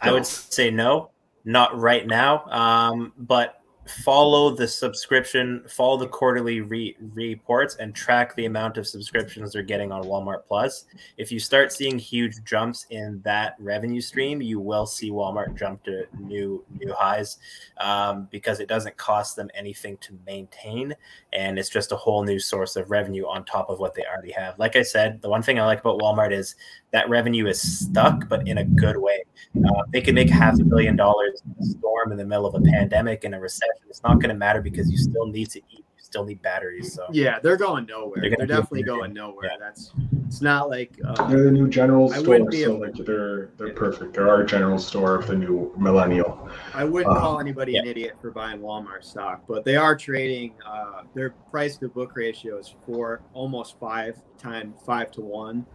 I would say no, not right now. Um, but follow the subscription, follow the quarterly re- reports, and track the amount of subscriptions they're getting on Walmart Plus. If you start seeing huge jumps in that revenue stream, you will see Walmart jump to new new highs um, because it doesn't cost them anything to maintain, and it's just a whole new source of revenue on top of what they already have. Like I said, the one thing I like about Walmart is that revenue is stuck, but in a good way. Uh, they can make half a billion dollars in a storm in the middle of a pandemic and a recession. It's not going to matter because you still need to eat. You still need batteries. So Yeah, they're going nowhere. They're They're, definitely going nowhere. Yeah. That's it's not like uh, They're the new general I store, wouldn't be so a- like they're they're perfect. They're our general store of the new millennial. I wouldn't Uh, call anybody an idiot for buying Walmart stock, but they are trading. Uh, their price to book ratio is four, almost five times five to one.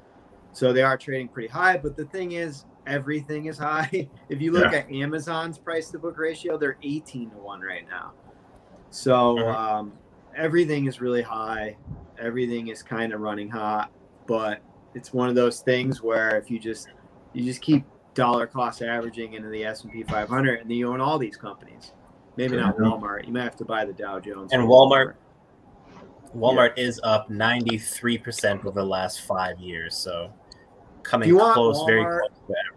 So they are trading pretty high. But the thing is, everything is high. If you look Yeah. at Amazon's price to book ratio, they're 18 to one right now. So Mhm. um, everything is really high. Everything is kind of running hot, but it's one of those things where if you just you just keep dollar cost averaging into the S and P 500, and then you own all these companies. Maybe not Walmart. You might have to buy the Dow Jones. And Walmart- Walmart is up 93% over the last five years. So coming close, very close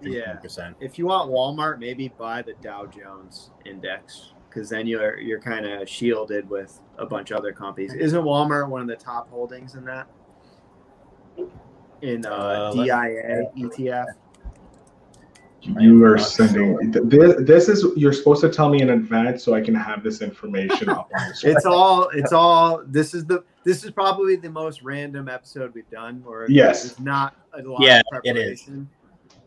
Yeah. 10%. If you want Walmart, maybe buy the Dow Jones index because then you're you're kind of shielded with a bunch of other companies. Isn't Walmart one of the top holdings in that? In uh, Uh, DIA ETF. You are sending this. This is you're supposed to tell me in advance so I can have this information up on the screen. It's all. It's all. This is the. This is probably the most random episode we've done. Or Yes. there's not a lot Yeah, of it is.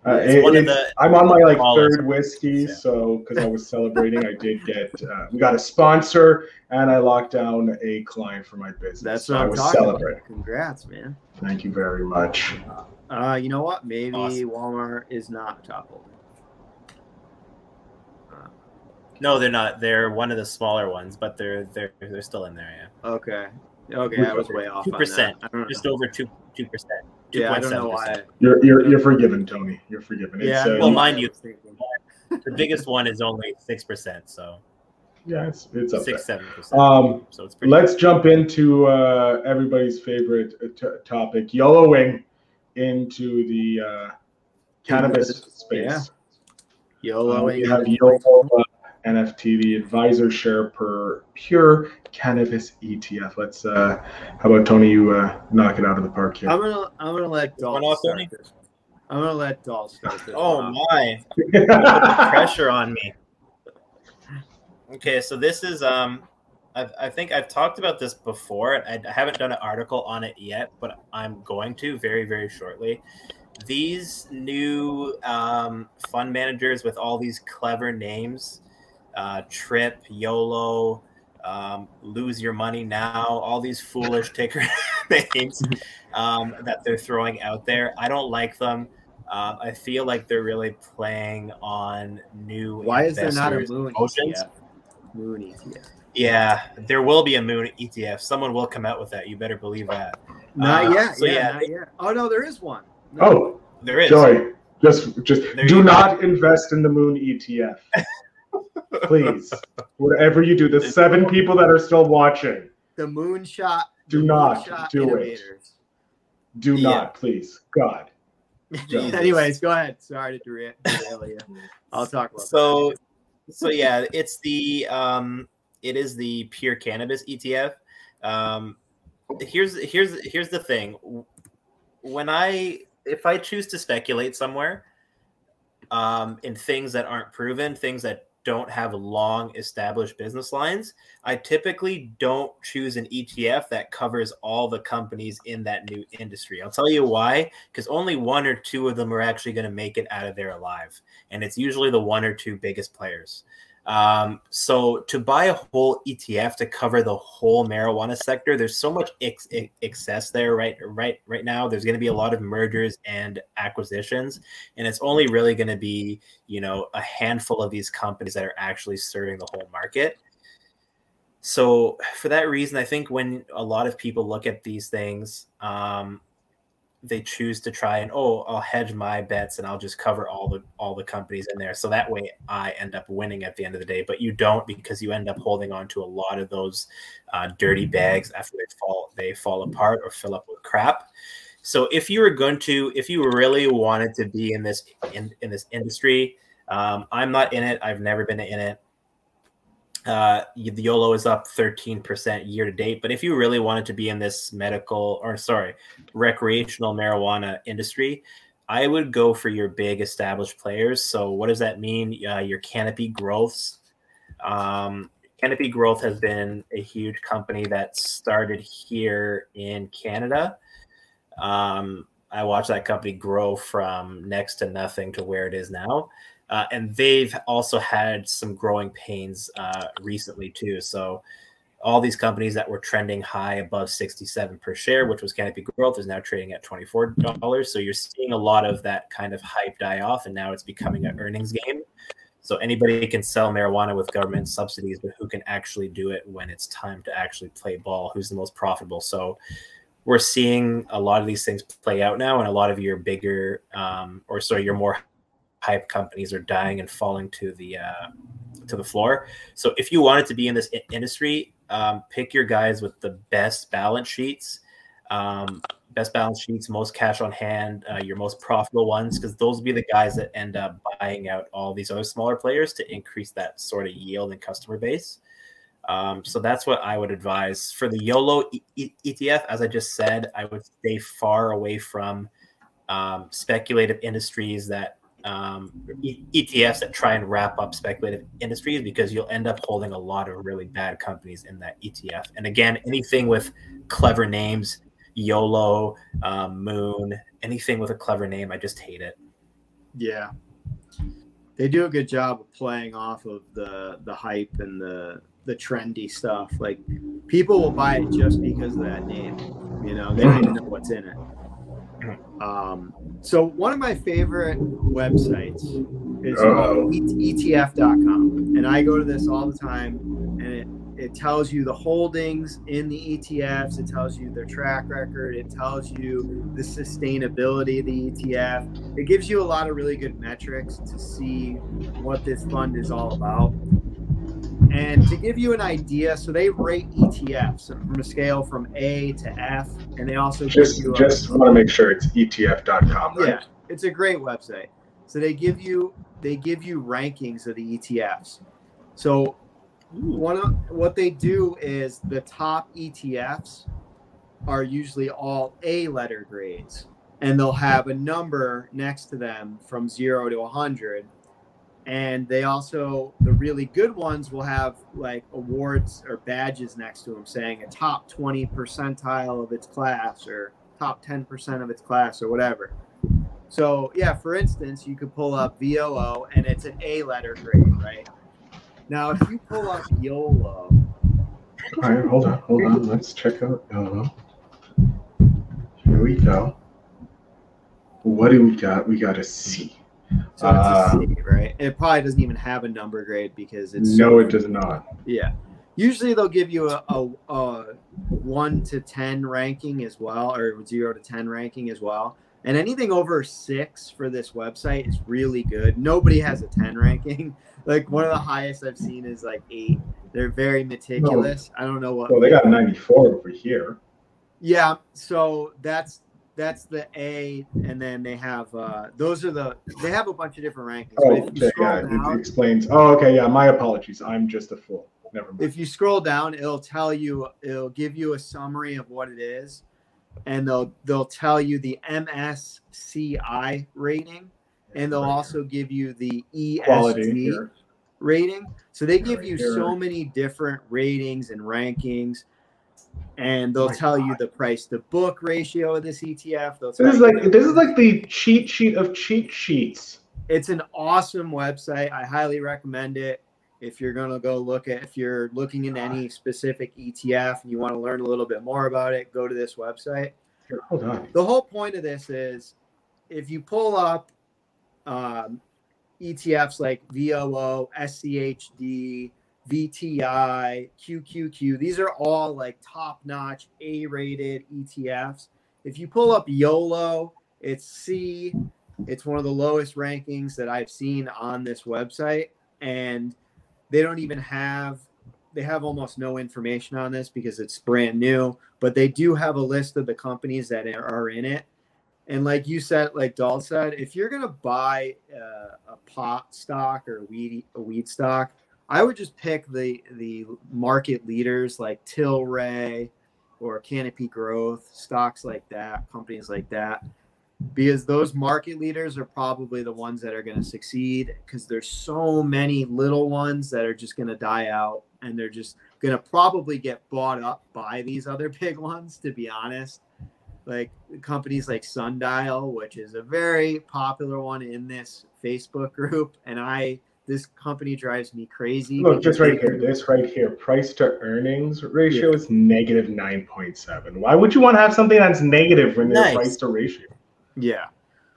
Preparation. Uh, It's it- one of the I'm on my like smallest- third whiskey, Yeah. so because I was celebrating, I did get uh, we got a sponsor and I locked down a client for my business. That's so what I I'm was talking celebrating. about. Congrats, man. Thank you very much. Uh, you know what? Maybe Awesome. Walmart is not top holding. No, they're not. They're one of the smaller ones, but they're they're they're still in there. Yeah, Okay. Okay, I was way off. two percent, that. I don't know. just over two two percent. Two yeah, I don't seven know why. You're you're you're forgiven, Tony. You're forgiven. Yeah, It's, uh, Well, mind you- The biggest one is only six percent, so yeah, it's it's up six there. seven percent. Um, So it's pretty. let's jump into uh, everybody's favorite uh, t- topic: yellowing into the uh, cannabis space. Yeah. Uh, YOLO. we have YOLO uh, ETF, the advisor share per pure cannabis ETF. Let's. Uh, how about Tony? You uh, knock it out of the park here. I'm gonna I'm gonna let One Dalt off, start Tony? this. I'm gonna let Dalt start this. Oh one off. my! Pressure on me. Okay, so this is um, I, I think I've talked about this before. I, I haven't done an article on it yet, but I'm going to very very shortly. These new um, fund managers with all these clever names, uh, Trip, YOLO, um, Lose Your Money Now, all these foolish ticker names um, that they're throwing out there. I don't like them. Um, I feel like they're really playing on new. Why is there not a moon emotions. ETF? Moon ETF. Yeah, there will be a moon ETF. Someone will come out with that. You better believe that. Not Uh, yet. so yeah, yeah, not yet. Oh no, there is one. No. oh, There is. Joy, just just There do you go. not invest in the Moon ETF, please. Whatever you do, the seven people that are still watching, the moonshot. Do the not Moonshot do it. do Yeah. not, please. God. Anyways, go ahead. Sorry to derail derail you. I'll talk about So, so yeah, it's the um, it is the pure cannabis ETF. Um, here's here's here's the thing. When I if I choose to speculate somewhere, um, in things that aren't proven, things that don't have long established business lines, I typically don't choose an ETF that covers all the companies in that new industry. I'll tell you why, because only one or two of them are actually going to make it out of there alive and it's usually the one or two biggest players. Um, so to buy a whole ETF to cover the whole marijuana sector, there's so much ex- ex- excess there right right right now. There's going to be a lot of mergers and acquisitions, and it's only really going to be you know a handful of these companies that are actually serving the whole market. So for that reason, I think when a lot of people look at these things, um, they choose to try and oh i'll hedge my bets and i'll just cover all the all the companies in there. So that way i end up winning at the end of the day but you don't because you end up holding on to a lot of those uh, dirty bags after they fall they fall apart or fill up with crap. So if you were going to if you really wanted to be in this in, in this industry um, i'm not in it. I've never been in it uh, the YOLO is up 13% year to date. But if you really wanted to be in this medical or sorry, recreational marijuana industry, I would go for your big established players. So what does that mean? Uh, your canopy growths, um, Canopy Growth has been a huge company that started here in Canada. Um, I watched that company grow from next to nothing to where it is now. Uh, and they've also had some growing pains uh, recently too. So all these companies that were trending high above 67 per share, which was Canopy Growth, is now trading at $24. So you're seeing a lot of that kind of hype die off, and now it's becoming an earnings game. So anybody can sell marijuana with government subsidies, but who can actually do it when it's time to actually play ball? Who's the most profitable? So we're seeing a lot of these things play out now, and a lot of your bigger, um, or sorry, your more hype companies are dying and falling to the uh, to the floor. So if you wanted to be in this industry, um, pick your guys with the best balance sheets. Um, best balance sheets, most cash on hand, uh, your most profitable ones, because those will be the guys that end up buying out all these other smaller players to increase that sort of yield and customer base. Um, so that's what I would advise for the YOLO e- ETF. As I just said, I would stay far away from um, speculative industries that um, ETFs that try and wrap up speculative industries because you'll end up holding a lot of really bad companies in that ETF. And again, anything with clever names YOLO, um, Moon, anything with a clever name. I just hate it. Yeah, they do a good job of playing off of the the hype and the the trendy stuff. Like people will buy it just because of that name. You know, they don't even know what's in it. Um, so one of my favorite websites is called ETF.com, and I go to this all the time, and it it tells you the holdings in the ETFs. It tells you their track record. It tells you the sustainability of the ETF. It gives you a lot of really good metrics to see what this fund is all about. And to give you an idea, so they rate ETFs from a scale from A to F, and they also just just want to make sure it's ETF.com. Right? Yeah, it's a great website. So they give you they give you rankings of the ETFs. So one of what they do is the top ETFs are usually all A letter grades, and they'll have a number next to them from zero to 100. And they also, the really good ones will have like awards or badges next to them saying a top 20 percentile of its class or top 10% of its class or whatever. So, yeah, for instance, you could pull up VOO and it's an A letter grade, right? Now, if you pull up YOLO. All right, hold on, hold on. Let's check out YOLO. Here we go. What do we got? We got a C. So it's uh, a C, right? It probably doesn't even have a number grade because it's. No, so it does not. Yeah. Usually they'll give you a, a, a one to 10 ranking as well, or zero to 10 ranking as well. And anything over six for this website is really good. Nobody has a 10 ranking. Like one of the highest I've seen is like eight. They're very meticulous. No. I don't know what. Well, they got 94 over here. Yeah. So that's that's the A, and then they have uh those are the they have a bunch of different rankings. Oh, okay, yeah, down, it explains. Oh, okay, yeah. My apologies. I'm just a fool. Never mind. If you scroll down, it'll tell you. It'll give you a summary of what it is and they'll they'll tell you the MSCI rating, and they'll also give you the ESG rating. So they give you so many different ratings and rankings, and they'll tell you the price to book ratio of this ETF. They'll this is like this is like the cheat sheet of cheat sheets. It's an awesome website. I highly recommend it if you're going to go look at if you're looking in any specific ETF and you want to learn a little bit more about it, go to this website. hold on. The whole point of this is if you pull up um, ETFs like VOO, SCHD, VTI, QQQ, these are all like top notch A rated ETFs. If you pull up YOLO, it's C. It's one of the lowest rankings that I've seen on this website. And they don't even have they have almost no information on this because it's brand new, but they do have a list of the companies that are in it. And like you said, like Dalt said, if you're gonna buy uh, a pot stock or a weed a weed stock, I would just pick the the market leaders like Tilray or Canopy Growth, stocks like that, companies like that because those market leaders are probably the ones that are going to succeed because there's so many little ones that are just going to die out and they're just going to probably get bought up by these other big ones, to be honest. Like companies like Sundial, which is a very popular one in this Facebook group. And I, this company drives me crazy. Look, just right here, this right here, price to earnings ratio yeah. is negative 9.7. Why would you want to have something that's negative when there's nice. price to ratio? Yeah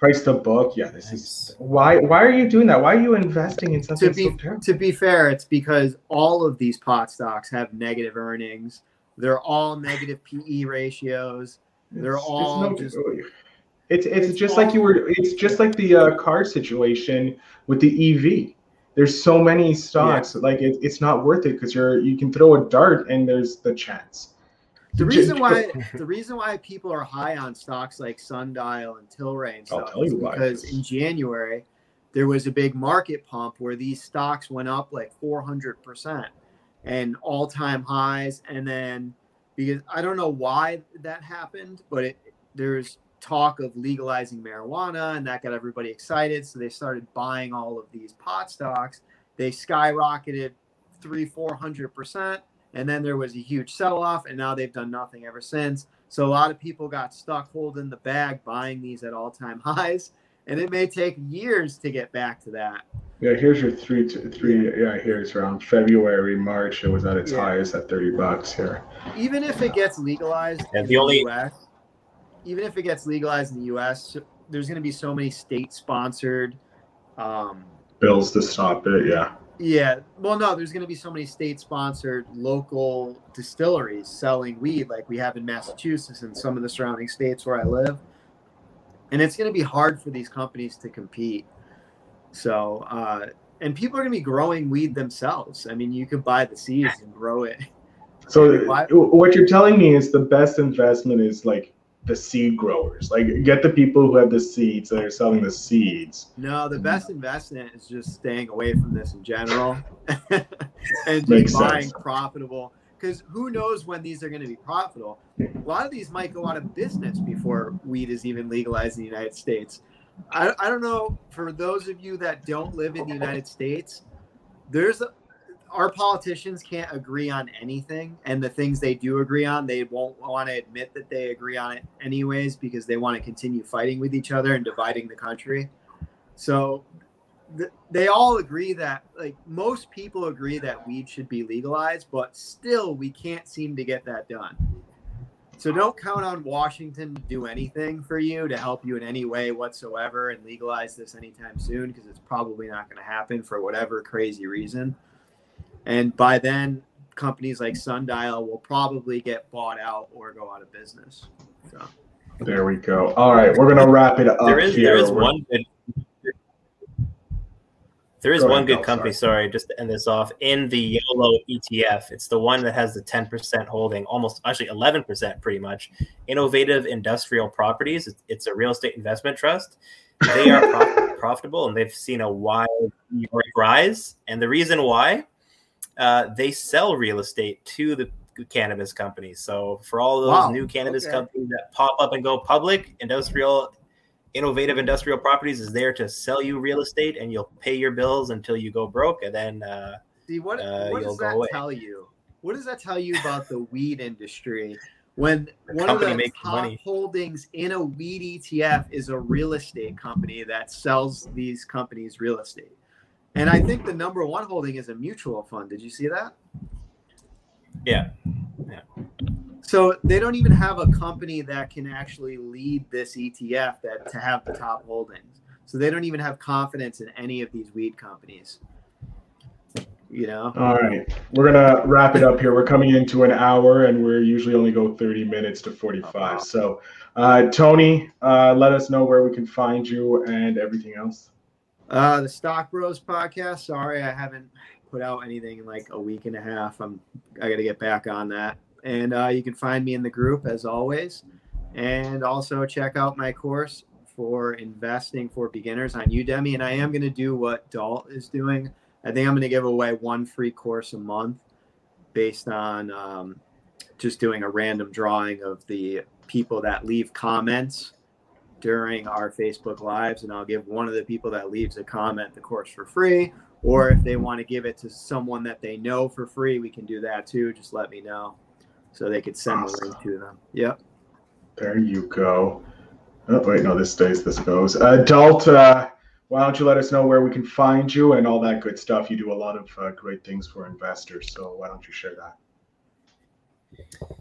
price to book. Yeah, this nice. is why. Why are you doing that? Why are you investing in something to be, so terrible? To be fair, it's because all of these pot stocks have negative earnings. They're all negative PE ratios. They're it's, all it's no, just. It's, it's, it's just all, like you were. It's just like the uh, car situation with the EV. There's so many stocks, yeah. like it, it's not worth it because you're you can throw a dart and there's the chance. The reason why the reason why people are high on stocks like Sundial and Tilray and stuff is because in January there was a big market pump where these stocks went up like 400% and all-time highs. And then because I don't know why that happened but it there's talk of legalizing marijuana and that got everybody excited so they started buying all of these pot stocks they skyrocketed 3 400% and then there was a huge sell off, and now they've done nothing ever since. So a lot of people got stuck holding the bag, buying these at all time highs, and it may take years to get back to that. Yeah, here's your three, three. Yeah, here's around February, March. It was at its yeah. highest at thirty bucks here. Even if it gets legalized and the only US, even if it gets legalized in the U.S., there's going to be so many state-sponsored um, bills to stop it. Yeah. Yeah. Well, no, there's going to be so many state sponsored local distilleries selling weed like we have in Massachusetts and some of the surrounding states where I live. And it's going to be hard for these companies to compete. So, uh, and people are going to be growing weed themselves. I mean, you can buy the seeds and grow it. So, what you're telling me is the best investment is like the seed growers. Like get the people who have the seeds that are selling the seeds. No, the mm. best investment is just staying away from this in general and just buying sense. profitable. Because who knows when these are going to be profitable? A lot of these might go out of business before weed is even legalized in the United States. I, I don't know. For those of you that don't live in the United States, there's a, our politicians can't agree on anything and the things they do agree on they won't want to admit that they agree on it anyways because they want to continue fighting with each other and dividing the country. So th- they all agree that like most people agree that weed should be legalized but still we can't seem to get that done. So don't count on washington to do anything for you to help you in any way whatsoever and legalize this anytime soon because it's probably not going to happen for whatever crazy reason and by then, companies like Sundial will probably get bought out or go out of business. So there we go. All right, we're gonna wrap it up there is, here. There is one good. There is go one ahead, good company. Sorry. sorry. just to end this off. In the YOLO ETF, it's the one that has the ten percent holding, almost actually eleven percent, pretty much. Innovative Industrial Properties. It's a real estate investment trust. They are prof- profitable and they've seen a wide rise. And the reason why uh, they sell real estate to the cannabis companies. So for all those wow. new cannabis okay. companies that pop up and go public, industrial, innovative industrial properties is there to sell you real estate, and you'll pay your bills until you go broke, and then uh, see what, uh, what does that away. tell you? What does that tell you about the weed industry? When the one of the top money. holdings in a weed ETF is a real estate company that sells these companies real estate. And I think the number one holding is a mutual fund. Did you see that? Yeah. Yeah. So they don't even have a company that can actually lead this ETF that to have the top holdings. So they don't even have confidence in any of these weed companies. You know. All right, we're gonna wrap it up here. We're coming into an hour, and we're usually only go thirty minutes to forty-five. So, uh, Tony, uh, let us know where we can find you and everything else. Uh, the Stock Bros podcast. Sorry, I haven't put out anything in like a week and a half. I'm I got to get back on that. And uh, you can find me in the group as always, and also check out my course for investing for beginners on Udemy. And I am going to do what Dalt is doing. I think I'm going to give away one free course a month based on um, just doing a random drawing of the people that leave comments during our Facebook lives, and I'll give one of the people that leaves a comment the course for free, or if they want to give it to someone that they know for free, we can do that too. Just let me know, so they could send Awesome. the link to them. Yep. There you go. Oh, wait, no, this stays, this goes. Dalt, uh, why don't you let us know where we can find you and all that good stuff? You do a lot of uh, great things for investors, so why don't you share that?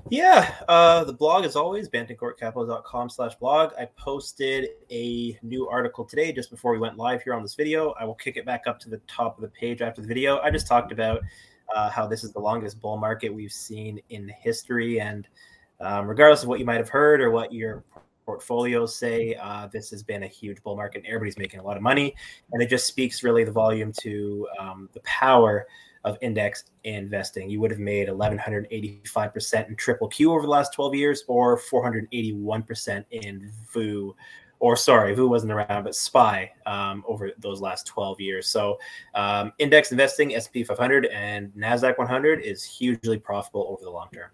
Yeah, uh, the blog is always bantencourtcapital.com slash blog. I posted a new article today just before we went live here on this video. I will kick it back up to the top of the page after the video. I just talked about uh, how this is the longest bull market we've seen in history. And um, regardless of what you might have heard or what your portfolios say, uh, this has been a huge bull market. Everybody's making a lot of money. And it just speaks really the volume to um, the power of index investing. You would have made 1185% in triple Q over the last 12 years or 481% in VOO or sorry, VOO wasn't around, but SPY um, over those last 12 years. So um, index investing, S&P 500 and NASDAQ 100 is hugely profitable over the long term.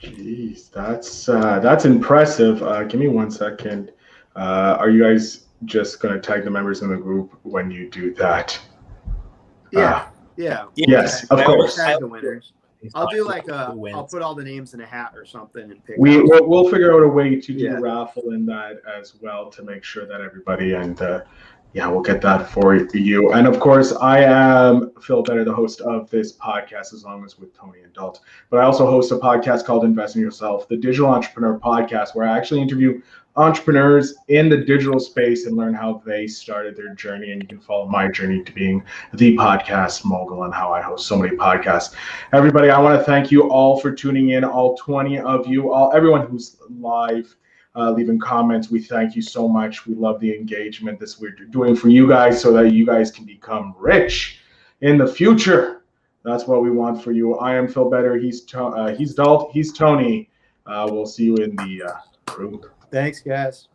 Jeez, that's uh, that's impressive. Uh, give me one second. Uh, are you guys just gonna tag the members in the group when you do that? Yeah. Yeah. Yes, of I course. tag the winners. I'll do like a. Who wins. I'll put all the names in a hat or something and pick. We we'll, we'll figure out a way to do Yeah. the raffle in that as well to make sure that everybody and uh, yeah, we'll get that for you. And of course, I am Phil Better, the host of this podcast, as long as with Tony and Dalt. But I also host a podcast called Invest in Yourself, the Digital Entrepreneur Podcast, where I actually interview entrepreneurs in the digital space and learn how they started their journey. And you can follow my journey to being the podcast mogul and how I host so many podcasts. Everybody, I want to thank you all for tuning in, all 20 of you, all everyone who's live. Uh, leaving comments. We thank you so much. We love the engagement this we're doing for you guys so that you guys can become rich in the future. That's what we want for you. I am Phil Better. He's to, uh, he's Dalt. He's Tony. Uh, we'll see you in the uh, room. Thanks, guys.